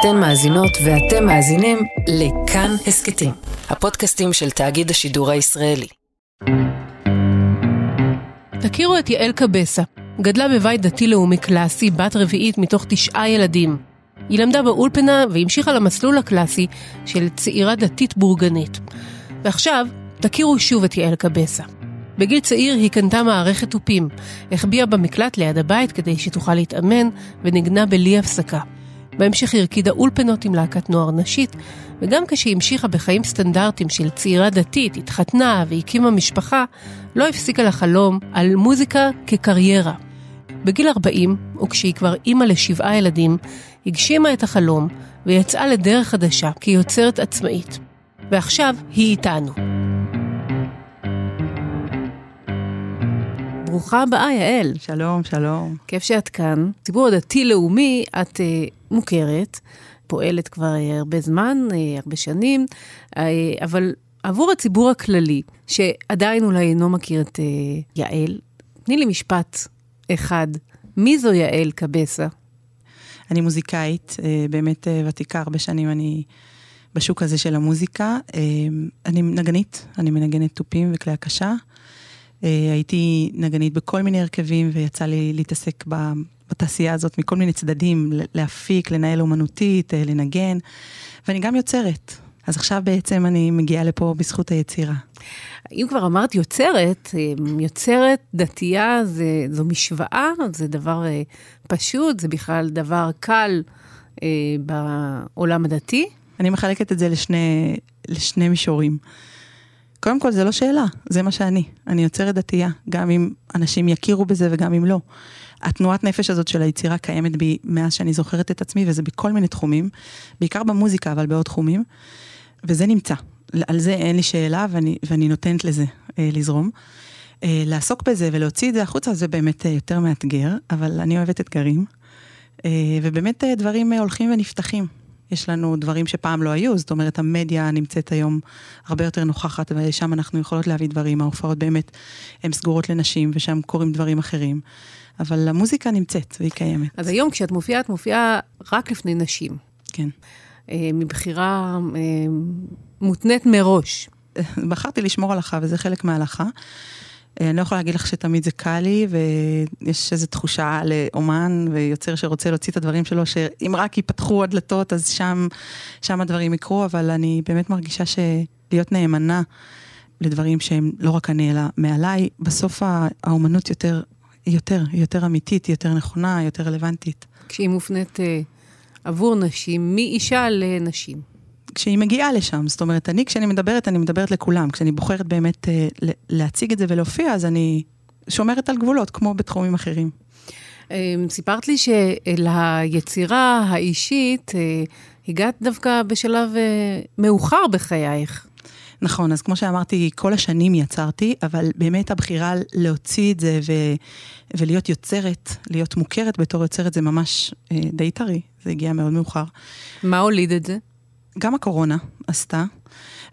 אתן מאזינות ואתם מאזינים לכאן הסכתים, הפודקאסטים של תאגיד השידור הישראלי. תכירו את יעל קבסה. גדלה בבית דתי-לאומי קלאסי, בת רביעית מתוך תשעה ילדים. היא למדה באולפנה והמשיכה למסלול הקלאסי של צעירה דתית בורגנית. ועכשיו, תכירו שוב את יעל קבסה. בגיל צעיר היא קנתה מערכת תופים, החביאה במקלט ליד הבית כדי שתוכל להתאמן, ונגנה בלי הפסקה. בהמשך היא הרקידה אולפנות עם להקת נוער נשית, וגם כשהיא המשיכה בחיים סטנדרטיים של צעירה דתית, התחתנה והקימה משפחה, לא הפסיקה לחלום על מוזיקה כקריירה. בגיל 40, וכשהיא כבר אימא לשבעה ילדים, הגשימה את החלום ויצאה לדרך חדשה כיוצרת עצמאית. ועכשיו היא איתנו. ברוכה הבאה, יעל. שלום, שלום. כיף שאת כאן. ציבור הדתי-לאומי, את uh, מוכרת, פועלת כבר uh, הרבה זמן, uh, הרבה שנים, uh, אבל עבור הציבור הכללי, שעדיין אולי אינו מכיר את uh, יעל, תני לי משפט אחד. מי זו יעל קבסה? אני מוזיקאית, uh, באמת uh, ותיקה הרבה שנים, אני בשוק הזה של המוזיקה. Uh, אני נגנית, אני מנגנת תופים וכלי הקשה. אה, הייתי נגנית בכל מיני הרכבים ויצא לי להתעסק בתעשייה הזאת מכל מיני צדדים, להפיק, לנהל אומנותית, אה, לנגן, ואני גם יוצרת. אז עכשיו בעצם אני מגיעה לפה בזכות היצירה. אם כבר אמרת יוצרת, אה, יוצרת דתייה זה, זו משוואה, זה דבר פשוט, זה בכלל דבר קל אה, בעולם הדתי. אני מחלקת את זה לשני, לשני מישורים. קודם כל, זה לא שאלה, זה מה שאני. אני יוצרת דתייה, גם אם אנשים יכירו בזה וגם אם לא. התנועת נפש הזאת של היצירה קיימת בי מאז שאני זוכרת את עצמי, וזה בכל מיני תחומים, בעיקר במוזיקה, אבל בעוד תחומים, וזה נמצא. על זה אין לי שאלה, ואני, ואני נותנת לזה אה, לזרום. אה, לעסוק בזה ולהוציא את זה החוצה זה באמת אה, יותר מאתגר, אבל אני אוהבת אתגרים. אה, ובאמת אה, דברים אה, הולכים ונפתחים. יש לנו דברים שפעם לא היו, זאת אומרת, המדיה נמצאת היום הרבה יותר נוכחת, ושם אנחנו יכולות להביא דברים. ההופעות באמת הן סגורות לנשים, ושם קורים דברים אחרים. אבל המוזיקה נמצאת, והיא קיימת. אז היום כשאת מופיעה, את מופיעה רק לפני נשים. כן. אה, מבחירה אה, מותנית מראש. בחרתי לשמור הלכה, וזה חלק מההלכה. אני לא יכולה להגיד לך שתמיד זה קל לי, ויש איזו תחושה לאומן ויוצר שרוצה להוציא את הדברים שלו, שאם רק ייפתחו הדלתות, אז שם, שם הדברים יקרו, אבל אני באמת מרגישה שלהיות נאמנה לדברים שהם לא רק אני, אלא מעליי, בסוף האומנות יותר, יותר, יותר אמיתית, יותר נכונה, יותר רלוונטית. כשהיא מופנית אה, עבור נשים, מאישה לנשים. כשהיא מגיעה לשם, זאת אומרת, אני כשאני מדברת, אני מדברת לכולם. כשאני בוחרת באמת אה, להציג את זה ולהופיע, אז אני שומרת על גבולות, כמו בתחומים אחרים. אמ, סיפרת לי שליצירה האישית אה, הגעת דווקא בשלב אה, מאוחר בחייך. נכון, אז כמו שאמרתי, כל השנים יצרתי, אבל באמת הבחירה להוציא את זה ו... ולהיות יוצרת, להיות מוכרת בתור יוצרת, זה ממש אה, די טרי, זה הגיע מאוד מאוחר. מה הוליד את זה? גם הקורונה עשתה,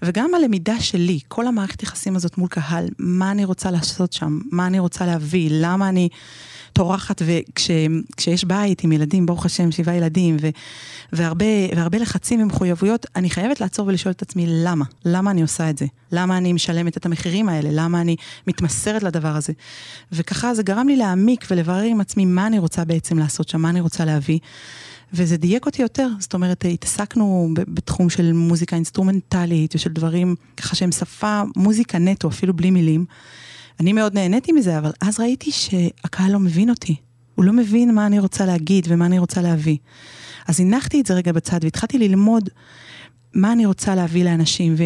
וגם הלמידה שלי, כל המערכת יחסים הזאת מול קהל, מה אני רוצה לעשות שם, מה אני רוצה להביא, למה אני טורחת, וכשיש בית עם ילדים, ברוך השם, שבעה ילדים, ו, והרבה, והרבה לחצים ומחויבויות, אני חייבת לעצור ולשאול את עצמי למה, למה אני עושה את זה, למה אני משלמת את המחירים האלה, למה אני מתמסרת לדבר הזה. וככה זה גרם לי להעמיק ולברר עם עצמי מה אני רוצה בעצם לעשות שם, מה אני רוצה להביא. וזה דייק אותי יותר, זאת אומרת, התעסקנו בתחום של מוזיקה אינסטרומנטלית ושל דברים ככה שהם שפה, מוזיקה נטו, אפילו בלי מילים. אני מאוד נהניתי מזה, אבל אז ראיתי שהקהל לא מבין אותי. הוא לא מבין מה אני רוצה להגיד ומה אני רוצה להביא. אז הנחתי את זה רגע בצד והתחלתי ללמוד מה אני רוצה להביא לאנשים, ו...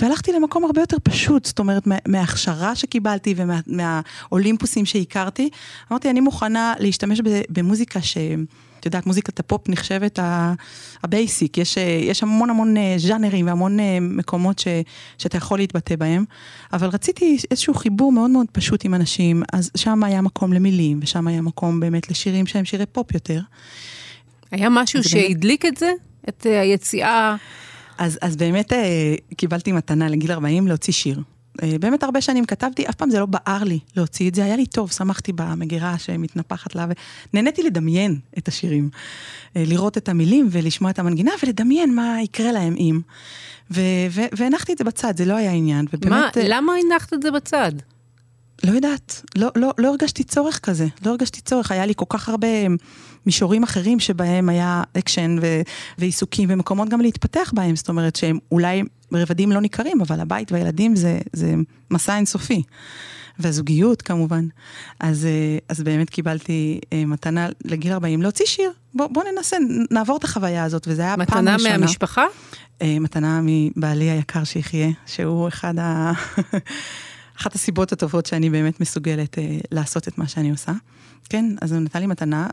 והלכתי למקום הרבה יותר פשוט, זאת אומרת, מההכשרה שקיבלתי ומהאולימפוסים שהכרתי, אמרתי, אני מוכנה להשתמש במוזיקה ש... את יודעת, מוזיקת הפופ נחשבת ה basic, יש, יש המון המון אה, ז'אנרים והמון אה, מקומות ש, שאתה יכול להתבטא בהם, אבל רציתי איזשהו חיבור מאוד מאוד פשוט עם אנשים, אז שם היה מקום למילים, ושם היה מקום באמת לשירים שהם שירי פופ יותר. היה משהו שהדליק באמת... את זה? את אה, היציאה? אז, אז באמת קיבלתי מתנה לגיל 40 להוציא שיר. אה, באמת הרבה שנים כתבתי, אף פעם זה לא בער לי להוציא את זה, היה לי טוב, שמחתי במגירה שמתנפחת לה, ונהניתי לדמיין את השירים. אה, לראות את המילים ולשמוע את המנגינה, ולדמיין מה יקרה להם אם. והנחתי את זה בצד, זה לא היה עניין. ובאמת, מה, למה הנחת את זה בצד? לא יודעת, לא, לא, לא הרגשתי צורך כזה, לא הרגשתי צורך, היה לי כל כך הרבה מישורים אחרים שבהם היה אקשן ו- ועיסוקים ומקומות גם להתפתח בהם, זאת אומרת שהם אולי רבדים לא ניכרים, אבל הבית והילדים זה, זה מסע אינסופי. והזוגיות כמובן. אז, אה, אז באמת קיבלתי אה, מתנה לגיל 40 להוציא שיר. בוא, בוא ננסה, נעבור את החוויה הזאת, וזה היה פעם ראשונה. מתנה מהמשפחה? אה, מתנה מבעלי היקר שיחיה, שהוא אחד ה... אחת הסיבות הטובות שאני באמת מסוגלת לעשות את מה שאני עושה. כן, אז הוא נתן לי מתנה.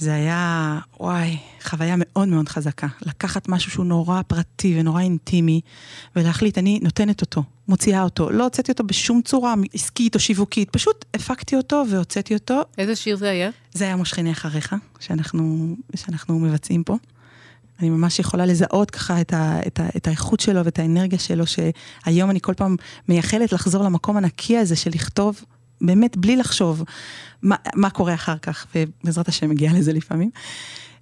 זה היה, וואי, חוויה מאוד מאוד חזקה. לקחת משהו שהוא נורא פרטי ונורא אינטימי, ולהחליט, אני נותנת אותו, מוציאה אותו. לא הוצאתי אותו בשום צורה עסקית או שיווקית, פשוט הפקתי אותו והוצאתי אותו. איזה שיר זה היה? זה היה מושכני אחריך, שאנחנו, שאנחנו מבצעים פה. אני ממש יכולה לזהות ככה את, ה, את, ה, את האיכות שלו ואת האנרגיה שלו, שהיום אני כל פעם מייחלת לחזור למקום הנקי הזה של לכתוב, באמת בלי לחשוב מה, מה קורה אחר כך, ובעזרת השם מגיע לזה לפעמים.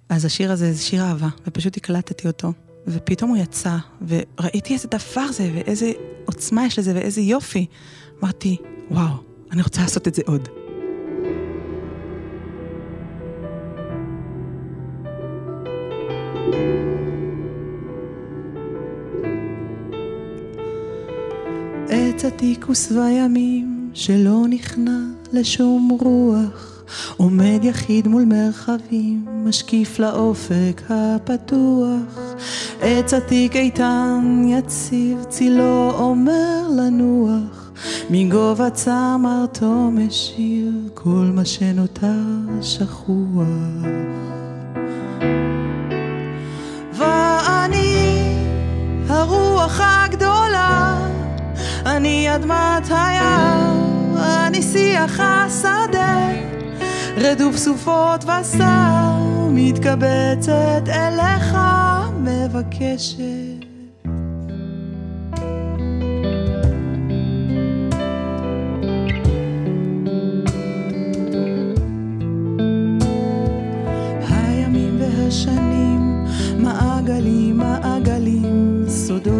אז השיר הזה זה שיר אהבה, ופשוט הקלטתי אותו, ופתאום הוא יצא, וראיתי איזה דבר זה, ואיזה עוצמה יש לזה, ואיזה יופי. אמרתי, וואו, אני רוצה לעשות את זה עוד. עץ עתיק ושבע ימים שלא נכנע לשום רוח עומד יחיד מול מרחבים, משקיף לאופק הפתוח. עץ עתיק איתן יציב, צילו אומר לנוח. מגובה צמרתו משיר, כל מה שנותר שכוח. הרוח הגדולה, אני אדמת היער, אני שיח השדה, רדוף סופות ושר, מתקבצת אליך, מבקשת.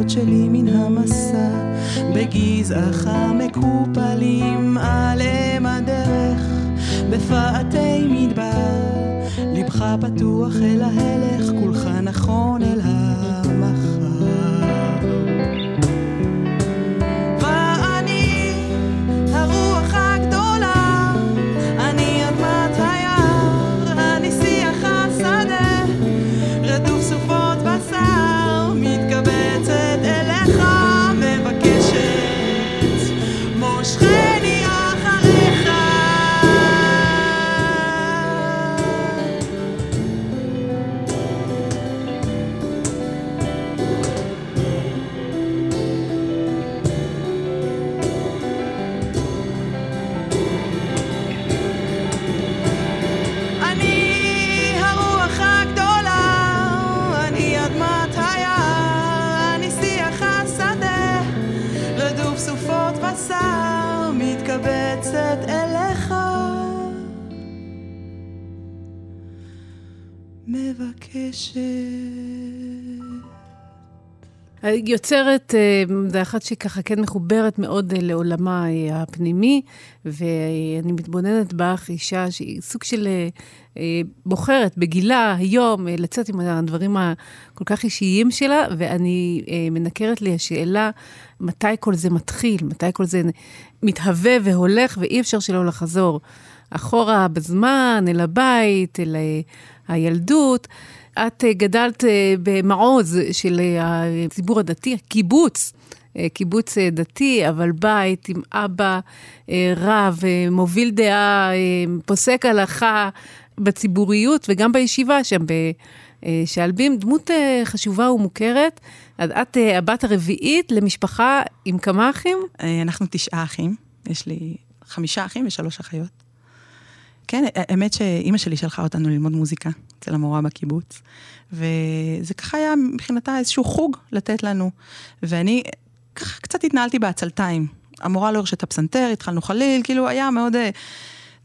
שלי מן המסע, בגזעך מקופלים בפאתי מדבר, לבך פתוח אל ההלך, כולך נכון יוצרת, זה אה, אחת שככה כן מחוברת מאוד אה, לעולמה אה, הפנימי, ואני מתבוננת בך, אישה שהיא סוג של בוחרת בגילה היום לצאת עם הדברים הכל כך אישיים שלה, ואני מנקרת לי השאלה, מתי כל זה מתחיל, מתי כל זה מתהווה והולך, ואי אפשר שלא לחזור אחורה בזמן, אל הבית, אל הילדות. את אה, גדלת אה, במעוז של אה, הציבור הדתי, קיבוץ. קיבוץ דתי, אבל בית עם אבא רב, מוביל דעה, פוסק הלכה בציבוריות וגם בישיבה שם בשעלבים, דמות חשובה ומוכרת. את הבת הרביעית למשפחה עם כמה אחים? אנחנו תשעה אחים, יש לי חמישה אחים ושלוש אחיות. כן, האמת שאימא שלי שלחה אותנו ללמוד מוזיקה אצל המורה בקיבוץ, וזה ככה היה מבחינתה איזשהו חוג לתת לנו. ואני ככה קצת התנהלתי בעצלתיים. המורה לא הרשתה פסנתר, התחלנו חליל, כאילו היה מאוד אה,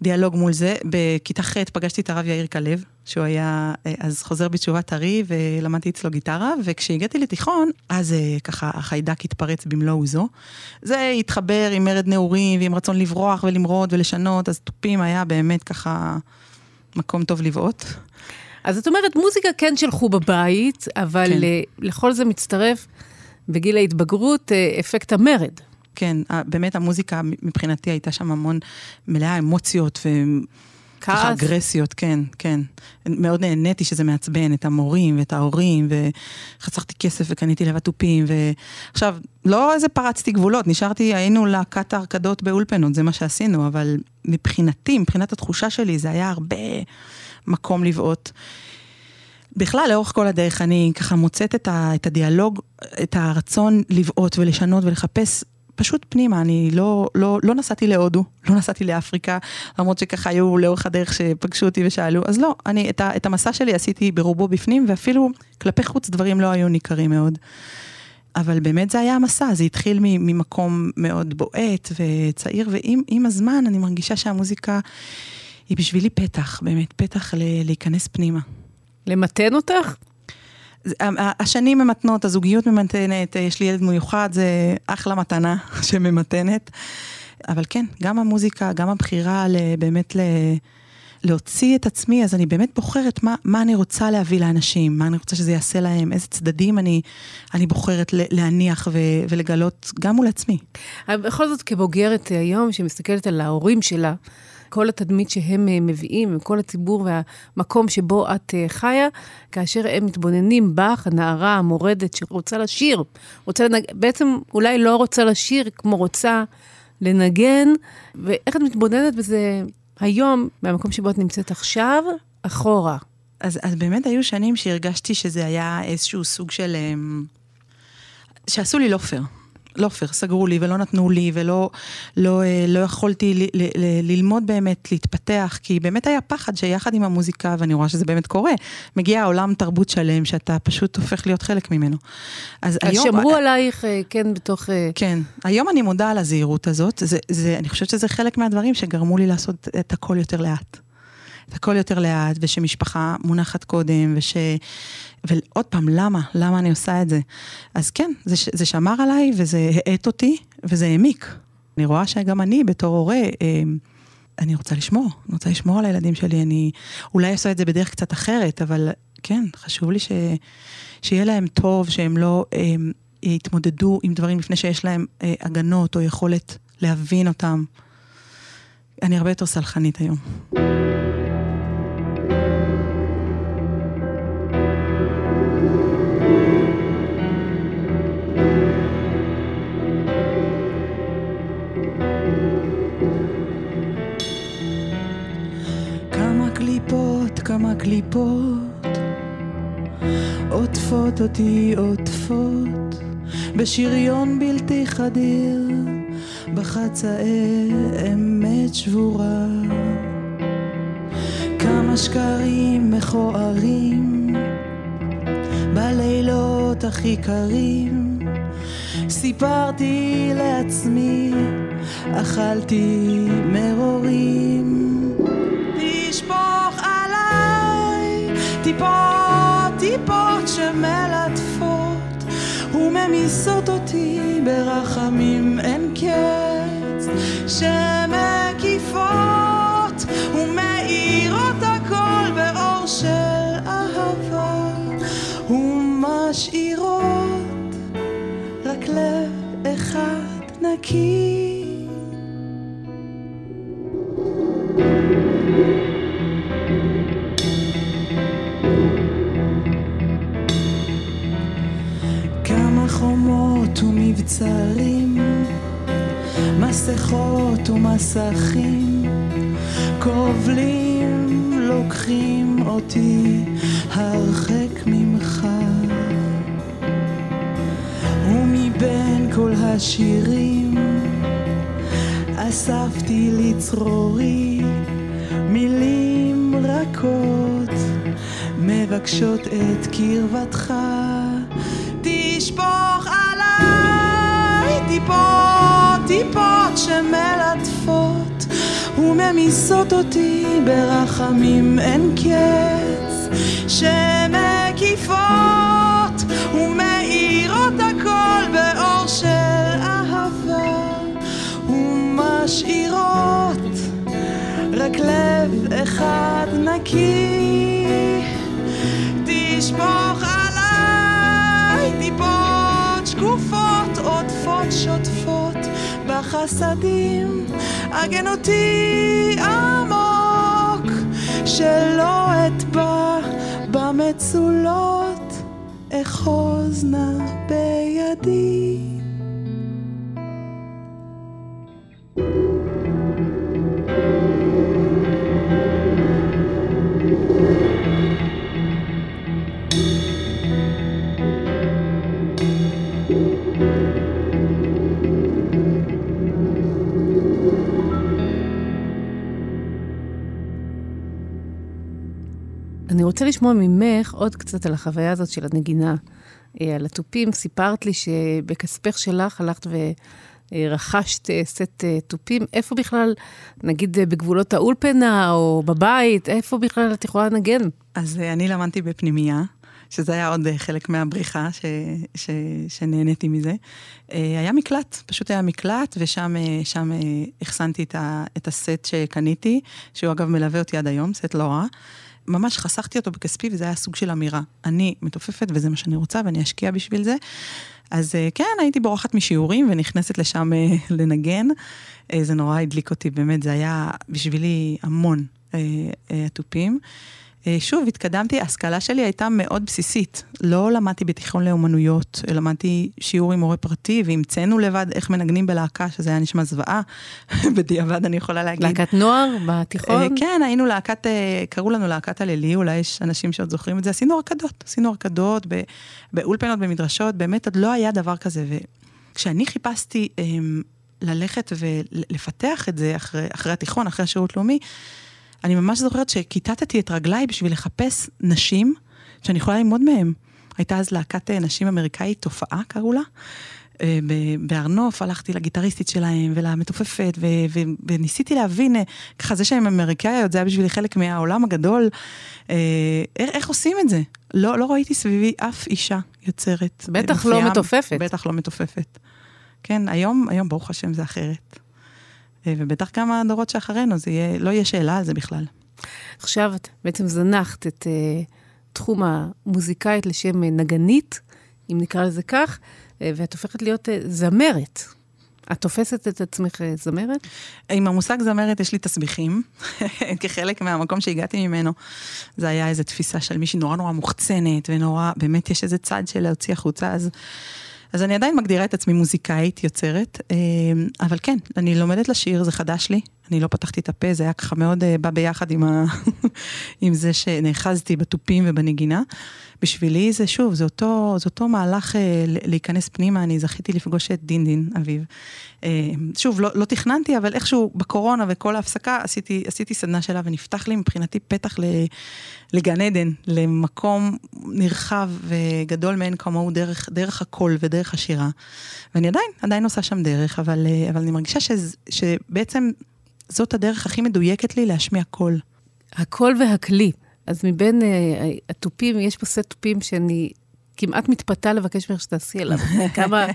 דיאלוג מול זה. בכיתה ח' פגשתי את הרב יאיר כלב, שהוא היה אה, אז חוזר בתשובה טרי, ולמדתי אצלו גיטרה, וכשהגעתי לתיכון, אז אה, ככה החיידק התפרץ במלוא עוזו. זה התחבר עם מרד נעורים ועם רצון לברוח ולמרוד ולשנות, אז תופים היה באמת ככה מקום טוב לבעוט. אז את אומרת, מוזיקה כן שלחו בבית, אבל כן. כן. לכל זה מצטרף בגיל ההתבגרות אה, אפקט המרד. כן, באמת המוזיקה מבחינתי הייתה שם המון מלאה אמוציות וככה כעס. אגרסיות, כן, כן. מאוד נהניתי שזה מעצבן את המורים ואת ההורים, וחסכתי כסף וקניתי לבד תופים, ועכשיו, לא איזה פרצתי גבולות, נשארתי, היינו להקת ההרקדות באולפנות, זה מה שעשינו, אבל מבחינתי, מבחינת התחושה שלי, זה היה הרבה מקום לבעוט. בכלל, לאורך כל הדרך אני ככה מוצאת את, ה, את הדיאלוג, את הרצון לבעוט ולשנות ולחפש פשוט פנימה. אני לא, לא, לא נסעתי להודו, לא נסעתי לאפריקה, למרות שככה היו לאורך הדרך שפגשו אותי ושאלו, אז לא, אני את, ה, את המסע שלי עשיתי ברובו בפנים, ואפילו כלפי חוץ דברים לא היו ניכרים מאוד. אבל באמת זה היה המסע, זה התחיל ממקום מאוד בועט וצעיר, ועם עם הזמן אני מרגישה שהמוזיקה היא בשבילי פתח, באמת, פתח ל- להיכנס פנימה. למתן אותך? השנים ממתנות, הזוגיות ממתנת, יש לי ילד מיוחד, זה אחלה מתנה שממתנת. אבל כן, גם המוזיקה, גם הבחירה באמת ל... להוציא את עצמי, אז אני באמת בוחרת מה, מה אני רוצה להביא לאנשים, מה אני רוצה שזה יעשה להם, איזה צדדים אני, אני בוחרת להניח ו, ולגלות גם מול עצמי. אבל בכל זאת, כבוגרת אה, היום, שמסתכלת על ההורים שלה, כל התדמית שהם אה, מביאים, כל הציבור והמקום שבו את אה, חיה, כאשר הם מתבוננים בך, הנערה המורדת שרוצה לשיר, רוצה לנג... בעצם אולי לא רוצה לשיר כמו רוצה לנגן, ואיך את מתבוננת בזה היום, מהמקום שבו את נמצאת עכשיו, אחורה. אז, אז באמת היו שנים שהרגשתי שזה היה איזשהו סוג של... אמ, שעשו לי לא פייר. לא פייר, סגרו לי ולא נתנו לי ולא לא, אה, לא יכולתי ל, ל, ל, ללמוד באמת, להתפתח, כי באמת היה פחד שיחד עם המוזיקה, ואני רואה שזה באמת קורה, מגיע עולם תרבות שלם שאתה פשוט הופך להיות חלק ממנו. אז אז היום... שמרו עלייך, אה, כן, בתוך... אה, כן, היום אני מודה על הזהירות הזאת, זה, זה, אני חושבת שזה חלק מהדברים שגרמו לי לעשות את הכל יותר לאט. את הכל יותר לאט, ושמשפחה מונחת קודם, וש... ועוד פעם, למה? למה אני עושה את זה? אז כן, זה, זה שמר עליי, וזה האט אותי, וזה העמיק. אני רואה שגם אני, בתור הורה, אה, אני רוצה לשמור, אני רוצה לשמור על הילדים שלי, אני אולי אעשה את זה בדרך קצת אחרת, אבל כן, חשוב לי ש... שיהיה להם טוב, שהם לא אה, יתמודדו עם דברים לפני שיש להם אה, הגנות או יכולת להבין אותם. אני הרבה יותר סלחנית היום. אותי עוטפות, בשריון בלתי חדיר, בחצאי אמת שבורה. כמה שקרים מכוערים, בלילות הכי קרים, סיפרתי לעצמי, אכלתי מרורים. וממיסות אותי ברחמים אין קץ. שמקיפות ומאירות הכל באור של אהבה ומשאירות רק לב אחד נקי ומבצרים, מסכות ומסכים, כובלים לוקחים אותי הרחק ממך. ומבין כל השירים אספתי לצרורי מילים רכות מבקשות את קרבתך וממיסות אותי ברחמים אין קץ, שמקיפות ומאירות הכל באור של אהבה ומשאירות רק לב אחד נקי. תשפוך עליי טיפות שקופות עוטפות שוטפות בחסדים הגן אותי עמוק שלא אטבע במצולות אחוז נא בידי אני רוצה לשמוע ממך עוד קצת על החוויה הזאת של הנגינה. אה, על התופים, סיפרת לי שבכספך שלך הלכת ורכשת אה, סט אה, תופים. איפה בכלל, נגיד בגבולות האולפנה או בבית, איפה בכלל את יכולה לנגן? אז אני למדתי בפנימייה, שזה היה עוד חלק מהבריחה ש, ש, שנהניתי מזה. היה מקלט, פשוט היה מקלט, ושם שם החסנתי את, את הסט שקניתי, שהוא אגב מלווה אותי עד היום, סט לא רע. ממש חסכתי אותו בכספי, וזה היה סוג של אמירה. אני מתופפת וזה מה שאני רוצה ואני אשקיע בשביל זה. אז כן, הייתי בורחת משיעורים ונכנסת לשם לנגן. זה נורא הדליק אותי, באמת, זה היה בשבילי המון התופים. אה, שוב, התקדמתי, ההשכלה שלי הייתה מאוד בסיסית. לא למדתי בתיכון לאומנויות, למדתי שיעור עם מורה פרטי, והמצאנו לבד איך מנגנים בלהקה, שזה היה נשמע זוועה. בדיעבד אני יכולה להגיד. להקת נוער בתיכון? אה, כן, היינו להקת, אה, קראו לנו להקת הלילי, אולי יש אנשים שעוד זוכרים את זה. עשינו הרקדות, עשינו הרקדות באולפנות, במדרשות, באמת עוד לא היה דבר כזה. וכשאני חיפשתי ללכת ולפתח את זה אחרי, אחרי התיכון, אחרי השירות לאומי, אני ממש זוכרת שכיתתתי את רגליי בשביל לחפש נשים שאני יכולה ללמוד מהן. הייתה אז להקת אה, נשים אמריקאית, תופעה קראו לה. אה, בהר נוף הלכתי לגיטריסטית שלהם ולמתופפת וניסיתי להבין, אה, ככה זה שהן אמריקאיות, זה היה בשבילי חלק מהעולם הגדול. איך עושים את זה? לא, לא ראיתי סביבי אף אישה יוצרת. בטח לא מתופפת. בטח לא מתופפת. כן, היום, היום ברוך השם זה אחרת. אה, ובטח גם הדורות שאחרינו, זה יהיה, לא יהיה שאלה על זה בכלל. עכשיו את בעצם זנחת את uh, תחום המוזיקאית לשם uh, נגנית, אם נקרא לזה כך, uh, ואת הופכת להיות uh, זמרת. את תופסת את עצמך זמרת? עם המושג זמרת יש לי תסביכים, כחלק מהמקום שהגעתי ממנו. זה היה איזו תפיסה של מישהי נורא נורא מוחצנת, ונורא, באמת יש איזה צד של להוציא החוצה, אז אז אני עדיין מגדירה את עצמי מוזיקאית, יוצרת, אה, אבל כן, אני לומדת לשיר, זה חדש לי. אני לא פתחתי את הפה, זה היה ככה מאוד אה, בא ביחד עם, ה... עם זה שנאחזתי בתופים ובנגינה. בשבילי זה שוב, זה אותו, זה אותו מהלך אה, להיכנס פנימה, אני זכיתי לפגוש את דין דין אביב. אה, שוב, לא, לא תכננתי, אבל איכשהו בקורונה וכל ההפסקה עשיתי, עשיתי סדנה שלה ונפתח לי מבחינתי פתח לגן עדן, למקום נרחב וגדול מאין כמוהו דרך, דרך הקול ודרך השירה. ואני עדיין, עדיין עושה שם דרך, אבל, אה, אבל אני מרגישה ש, שבעצם זאת הדרך הכי מדויקת לי להשמיע קול. הקול והכלי. אז מבין uh, התופים, יש פה סט תופים שאני כמעט מתפתה לבקש ממך שתעשי עליו כמה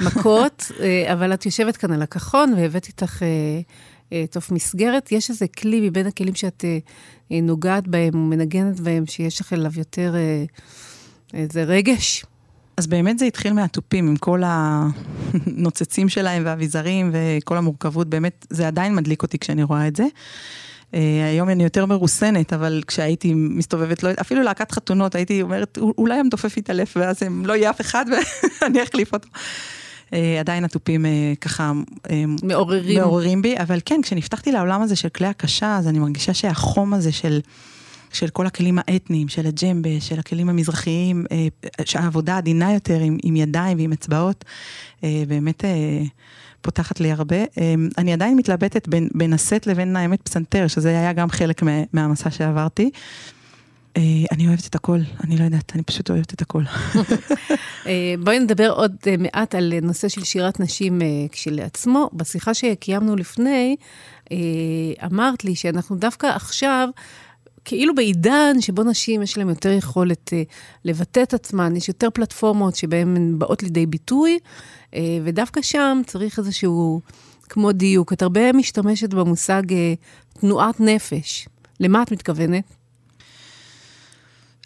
מכות, uh, אבל את יושבת כאן על הכחון והבאתי איתך uh, uh, תוף מסגרת. יש איזה כלי מבין הכלים שאת uh, נוגעת בהם ומנגנת בהם, שיש לך אליו יותר uh, איזה רגש? אז באמת זה התחיל מהתופים, עם כל הנוצצים שלהם והאביזרים וכל המורכבות, באמת, זה עדיין מדליק אותי כשאני רואה את זה. Uh, היום אני יותר מרוסנת, אבל כשהייתי מסתובבת, לא, אפילו להקת חתונות, הייתי אומרת, אולי המתופף יתעלף, ואז הם, לא יהיה אף אחד ואני אחליף אותו. Uh, עדיין התופים uh, ככה מעוררים. מעוררים בי, אבל כן, כשנפתחתי לעולם הזה של כלי הקשה, אז אני מרגישה שהחום הזה של, של כל הכלים האתניים, של הג'מבה, של הכלים המזרחיים, uh, שהעבודה עדינה יותר עם, עם ידיים ועם אצבעות, uh, באמת... Uh, פותחת לי הרבה. אני עדיין מתלבטת בין, בין הסט לבין האמת פסנתר, שזה היה גם חלק מהמסע שעברתי. אה, אני אוהבת את הכל, אני לא יודעת, אני פשוט אוהבת את הכל. אה, בואי נדבר עוד אה, מעט על נושא של שירת נשים כשלעצמו. בשיחה שקיימנו לפני, אמרת לי שאנחנו דווקא עכשיו, כאילו בעידן שבו נשים יש להן יותר יכולת לבטא את עצמן, יש יותר פלטפורמות שבהן הן באות לידי ביטוי, ודווקא שם צריך איזשהו, כמו דיוק. את הרבה משתמשת במושג תנועת נפש. למה את מתכוונת?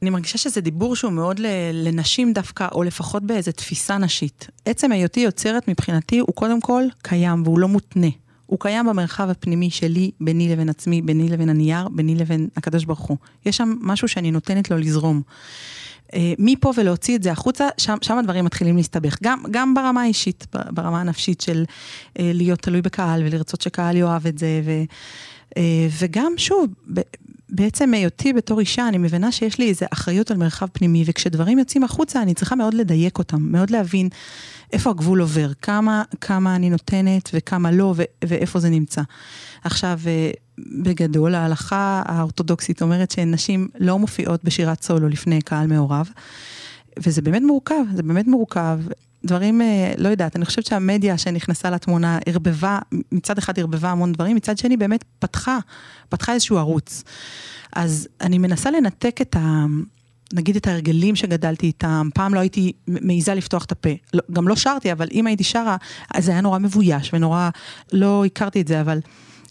אני מרגישה שזה דיבור שהוא מאוד לנשים דווקא, או לפחות באיזו תפיסה נשית. עצם היותי יוצרת מבחינתי הוא קודם כל קיים והוא לא מותנה. הוא קיים במרחב הפנימי שלי, ביני לבין עצמי, ביני לבין הנייר, ביני לבין הקדוש ברוך הוא. יש שם משהו שאני נותנת לו לזרום. אה, מפה ולהוציא את זה החוצה, שם, שם הדברים מתחילים להסתבך. גם, גם ברמה האישית, ברמה הנפשית של אה, להיות תלוי בקהל ולרצות שקהל יאהב את זה. ו, אה, וגם, שוב, בעצם היותי בתור אישה, אני מבינה שיש לי איזו אחריות על מרחב פנימי, וכשדברים יוצאים החוצה, אני צריכה מאוד לדייק אותם, מאוד להבין איפה הגבול עובר, כמה, כמה אני נותנת וכמה לא, ו- ואיפה זה נמצא. עכשיו, אה, בגדול, ההלכה האורתודוקסית אומרת שנשים לא מופיעות בשירת סולו לפני קהל מעורב, וזה באמת מורכב, זה באמת מורכב. דברים, אה, לא יודעת, אני חושבת שהמדיה שנכנסה לתמונה ערבבה, מצד אחד ערבבה המון דברים, מצד שני באמת פתחה, פתחה איזשהו ערוץ. אז אני מנסה לנתק את ה... נגיד את ההרגלים שגדלתי איתם, פעם לא הייתי מעיזה לפתוח את הפה. לא, גם לא שרתי, אבל אם הייתי שרה, אז זה היה נורא מבויש ונורא, לא הכרתי את זה, אבל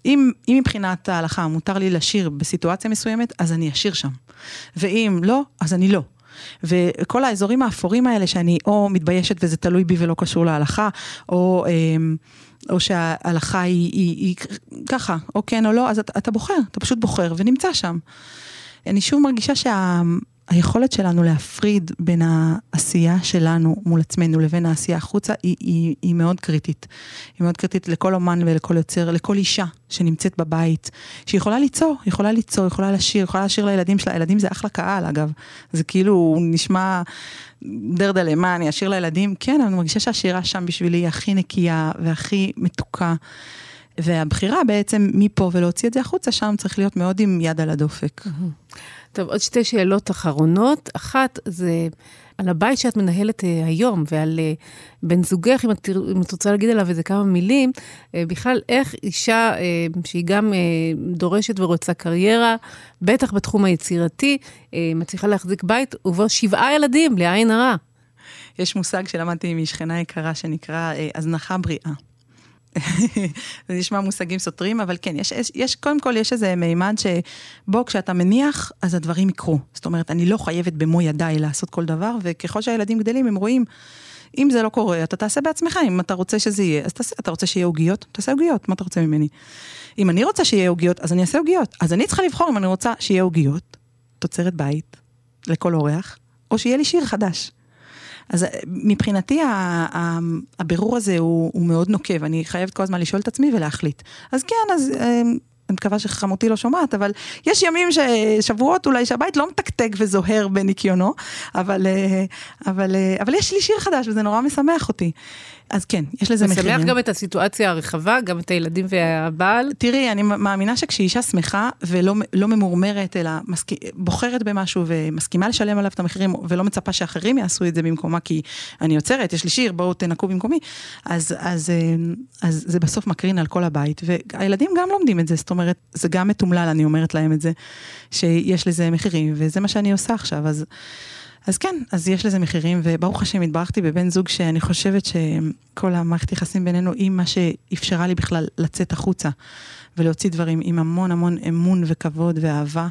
אם, אם מבחינת ההלכה מותר לי לשיר בסיטואציה מסוימת, אז אני אשיר שם. ואם לא, אז אני לא. וכל האזורים האפורים האלה שאני או מתביישת וזה תלוי בי ולא קשור להלכה, או... אמ, או שההלכה היא, היא, היא ככה, או כן או לא, אז אתה, אתה בוחר, אתה פשוט בוחר ונמצא שם. אני שוב מרגישה שה... היכולת שלנו להפריד בין העשייה שלנו מול עצמנו לבין העשייה החוצה היא, היא, היא מאוד קריטית. היא מאוד קריטית לכל אומן ולכל יוצר, לכל אישה שנמצאת בבית, שיכולה ליצור, יכולה ליצור, יכולה לשיר, יכולה לשיר לילדים שלה, ילדים זה אחלה קהל אגב. זה כאילו נשמע דרדלה, מה אני אשיר לילדים? כן, אני מרגישה שהשירה שם בשבילי היא הכי נקייה והכי מתוקה. והבחירה בעצם מפה ולהוציא את זה החוצה, שם צריך להיות מאוד עם יד על הדופק. טוב, עוד שתי שאלות אחרונות. אחת, זה על הבית שאת מנהלת אה, היום, ועל אה, בן זוגך, אם את, אם את רוצה להגיד עליו איזה כמה מילים, אה, בכלל, איך אישה שהיא גם דורשת ורוצה קריירה, בטח בתחום היצירתי, מצליחה להחזיק בית, ובו שבעה ילדים, לעין הרע. יש מושג שלמדתי משכנה יקרה שנקרא הזנחה בריאה. זה נשמע מושגים סותרים, אבל כן, יש, יש, קודם כל יש איזה מימד שבו כשאתה מניח, אז הדברים יקרו. זאת אומרת, אני לא חייבת במו ידיי לעשות כל דבר, וככל שהילדים גדלים, הם רואים, אם זה לא קורה, אתה תעשה בעצמך, אם אתה רוצה שזה יהיה, אז תעשה, אתה רוצה שיהיה עוגיות? תעשה עוגיות, מה אתה רוצה ממני? אם אני רוצה שיהיה עוגיות, אז אני אעשה עוגיות. אז אני צריכה לבחור אם אני רוצה שיהיה עוגיות, תוצרת בית, לכל אורח, או שיהיה לי שיר חדש. אז אה, מבחינתי הבירור הזה הוא, הוא מאוד נוקב, אני חייבת כל הזמן לשאול את עצמי ולהחליט. אז כן, אז אה, אני מקווה שחמותי לא שומעת, אבל יש ימים, שבועות אולי, שהבית לא מתקתק וזוהר בניקיונו, אבל, אה, אבל, אבל יש לי שיר חדש וזה נורא משמח אותי. אז כן, יש לזה מחירים. משמח גם את הסיטואציה הרחבה, גם את הילדים והבעל. תראי, אני מאמינה שכשאישה שמחה ולא לא ממורמרת, אלא מסכ... בוחרת במשהו ומסכימה לשלם עליו את המחירים, ולא מצפה שאחרים יעשו את זה במקומה, כי אני יוצרת, יש לי שיר, בואו תנקו במקומי, אז, אז, אה, אז זה בסוף מקרין על כל הבית, והילדים גם לומדים את זה, זאת אומרת, זה גם מתומלל, אני אומרת להם את זה, שיש לזה מחירים, וזה מה שאני עושה עכשיו, אז... אז כן, אז יש לזה מחירים, וברוך השם התברכתי בבן זוג שאני חושבת שכל המערכת יחסים בינינו היא מה שאפשרה לי בכלל לצאת החוצה ולהוציא דברים עם המון המון אמון וכבוד ואהבה.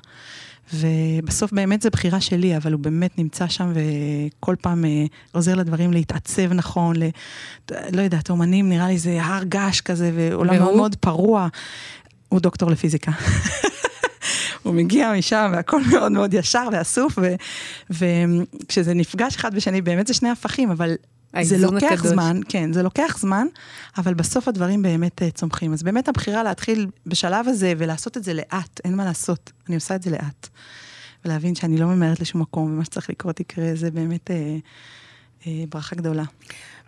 ובסוף באמת זו בחירה שלי, אבל הוא באמת נמצא שם וכל פעם אה, עוזר לדברים להתעצב נכון, ל... לא יודעת, אומנים נראה לי זה הר געש כזה, ועולם מאוד מאוד פרוע. הוא דוקטור לפיזיקה. הוא מגיע משם והכל מאוד מאוד ישר ואסוף, וכשזה נפגש אחד בשני, באמת זה שני הפכים, אבל זה לוקח הקדוש. זמן, כן, זה לוקח זמן, אבל בסוף הדברים באמת uh, צומחים. אז באמת הבחירה להתחיל בשלב הזה ולעשות את זה לאט, אין מה לעשות, אני עושה את זה לאט. ולהבין שאני לא ממהרת לשום מקום, ומה שצריך לקרות יקרה, זה באמת uh, uh, ברכה גדולה.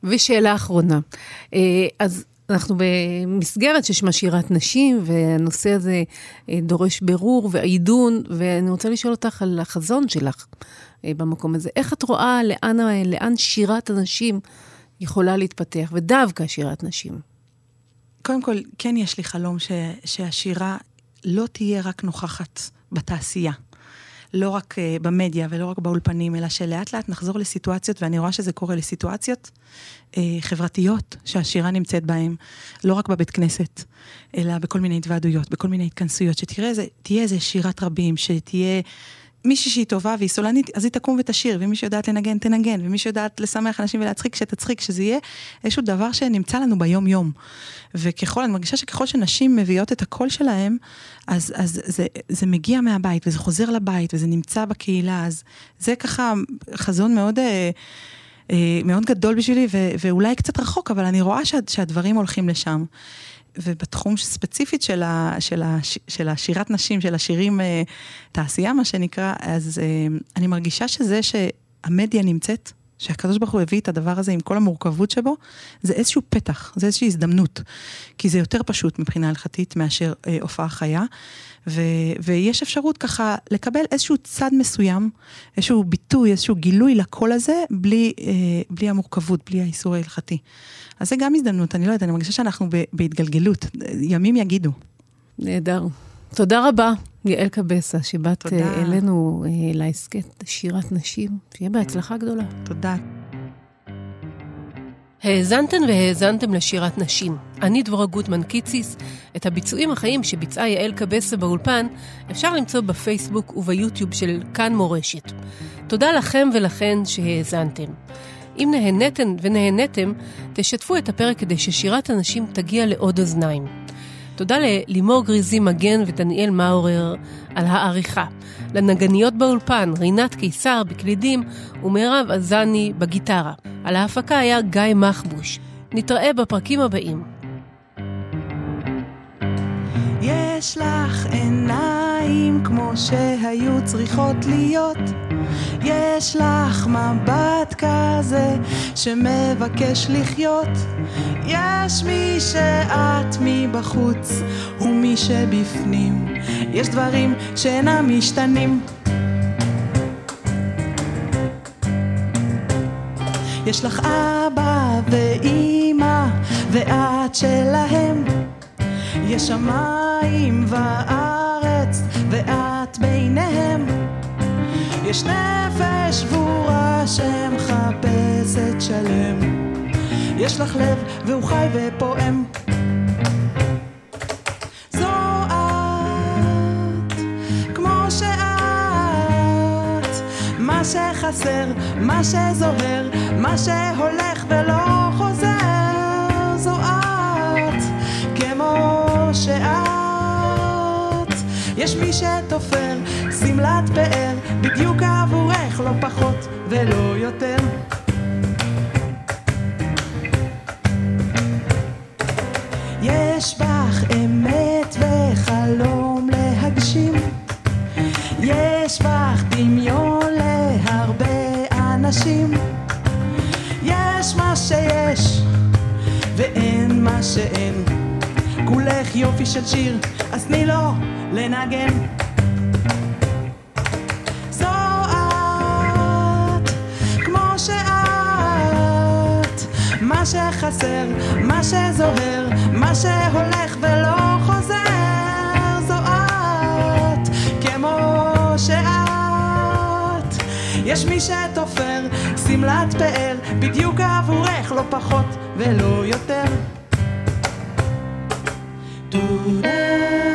ושאלה אחרונה, uh, אז אנחנו במסגרת ששמה שירת נשים, והנושא הזה אה, דורש בירור ועידון, ואני רוצה לשאול אותך על החזון שלך אה, במקום הזה. איך את רואה לאן, לאן שירת הנשים יכולה להתפתח, ודווקא שירת נשים? קודם כל, כן יש לי חלום ש, שהשירה לא תהיה רק נוכחת בתעשייה. לא רק uh, במדיה ולא רק באולפנים, אלא שלאט לאט נחזור לסיטואציות, ואני רואה שזה קורה לסיטואציות uh, חברתיות שהשירה נמצאת בהן, לא רק בבית כנסת, אלא בכל מיני התוועדויות, בכל מיני התכנסויות, שתראה, תהיה איזה שירת רבים, שתהיה... מישהי שהיא טובה והיא סולנית, אז היא תקום ותשיר, ומי שיודעת לנגן, תנגן, ומי שיודעת לשמח אנשים ולהצחיק, שתצחיק, שזה יהיה איזשהו דבר שנמצא לנו ביום-יום. וככל, אני מרגישה שככל שנשים מביאות את הקול שלהם, אז, אז זה, זה מגיע מהבית, וזה חוזר לבית, וזה נמצא בקהילה, אז זה ככה חזון מאוד... אה, אה, מאוד גדול בשבילי, ו- ואולי קצת רחוק, אבל אני רואה שה- שהדברים הולכים לשם. ובתחום ספציפית של, ה, של, ה, של השירת נשים, של השירים אה, תעשייה, מה שנקרא, אז אה, אני מרגישה שזה שהמדיה נמצאת, שהקדוש ברוך הוא הביא את הדבר הזה עם כל המורכבות שבו, זה איזשהו פתח, זה איזושהי הזדמנות. כי זה יותר פשוט מבחינה הלכתית מאשר אה, הופעה חיה. ו, ויש אפשרות ככה לקבל איזשהו צד מסוים, איזשהו ביטוי, איזשהו גילוי לקול הזה, בלי, אה, בלי המורכבות, בלי האיסור ההלכתי. אז זה גם הזדמנות, אני לא יודעת, אני מרגישה שאנחנו בהתגלגלות, ימים יגידו. נהדר. תודה רבה, יעל קבסה, שבאת תודה. אלינו אה, להסכת שירת נשים. שיהיה בהצלחה גדולה. תודה. האזנתן והאזנתם לשירת נשים. אני דבורה גוטמן קיציס. את הביצועים החיים שביצעה יעל קבסה באולפן אפשר למצוא בפייסבוק וביוטיוב של כאן מורשת. תודה לכם ולכן שהאזנתם. אם נהניתן ונהניתם, תשתפו את הפרק כדי ששירת הנשים תגיע לעוד אוזניים. תודה ללימור גריזי מגן ודניאל מאורר על העריכה. לנגניות באולפן, רינת קיסר בקלידים ומירב עזני בגיטרה. על ההפקה היה גיא מחבוש. נתראה בפרקים הבאים. יש לך עיניים כמו שהיו צריכות להיות. יש לך מבט כזה שמבקש לחיות. יש מי שאת מבחוץ ומי שבפנים. יש דברים שאינם משתנים. יש לך אבא ואימא ואת שלהם. יש שמיים וארץ ואת ביניהם. יש נפש שבורה שמחפשת שלם. יש לך לב והוא חי ופועם. מה שחסר, מה שזוהר, מה שהולך ולא חוזר יש מי שתופר שמלת פאר בדיוק עבורך לא פחות ולא יותר. יש בך אמת וחלום להגשים. יש בך דמיון להרבה אנשים. יש מה שיש ואין מה שאין כולך יופי של שיר אז תני לו לנגן מה שחסר, מה שזוהר, מה שהולך ולא חוזר, זו את, כמו שאת. יש מי שתופר שמלת פאר, בדיוק עבורך, לא פחות ולא יותר. do da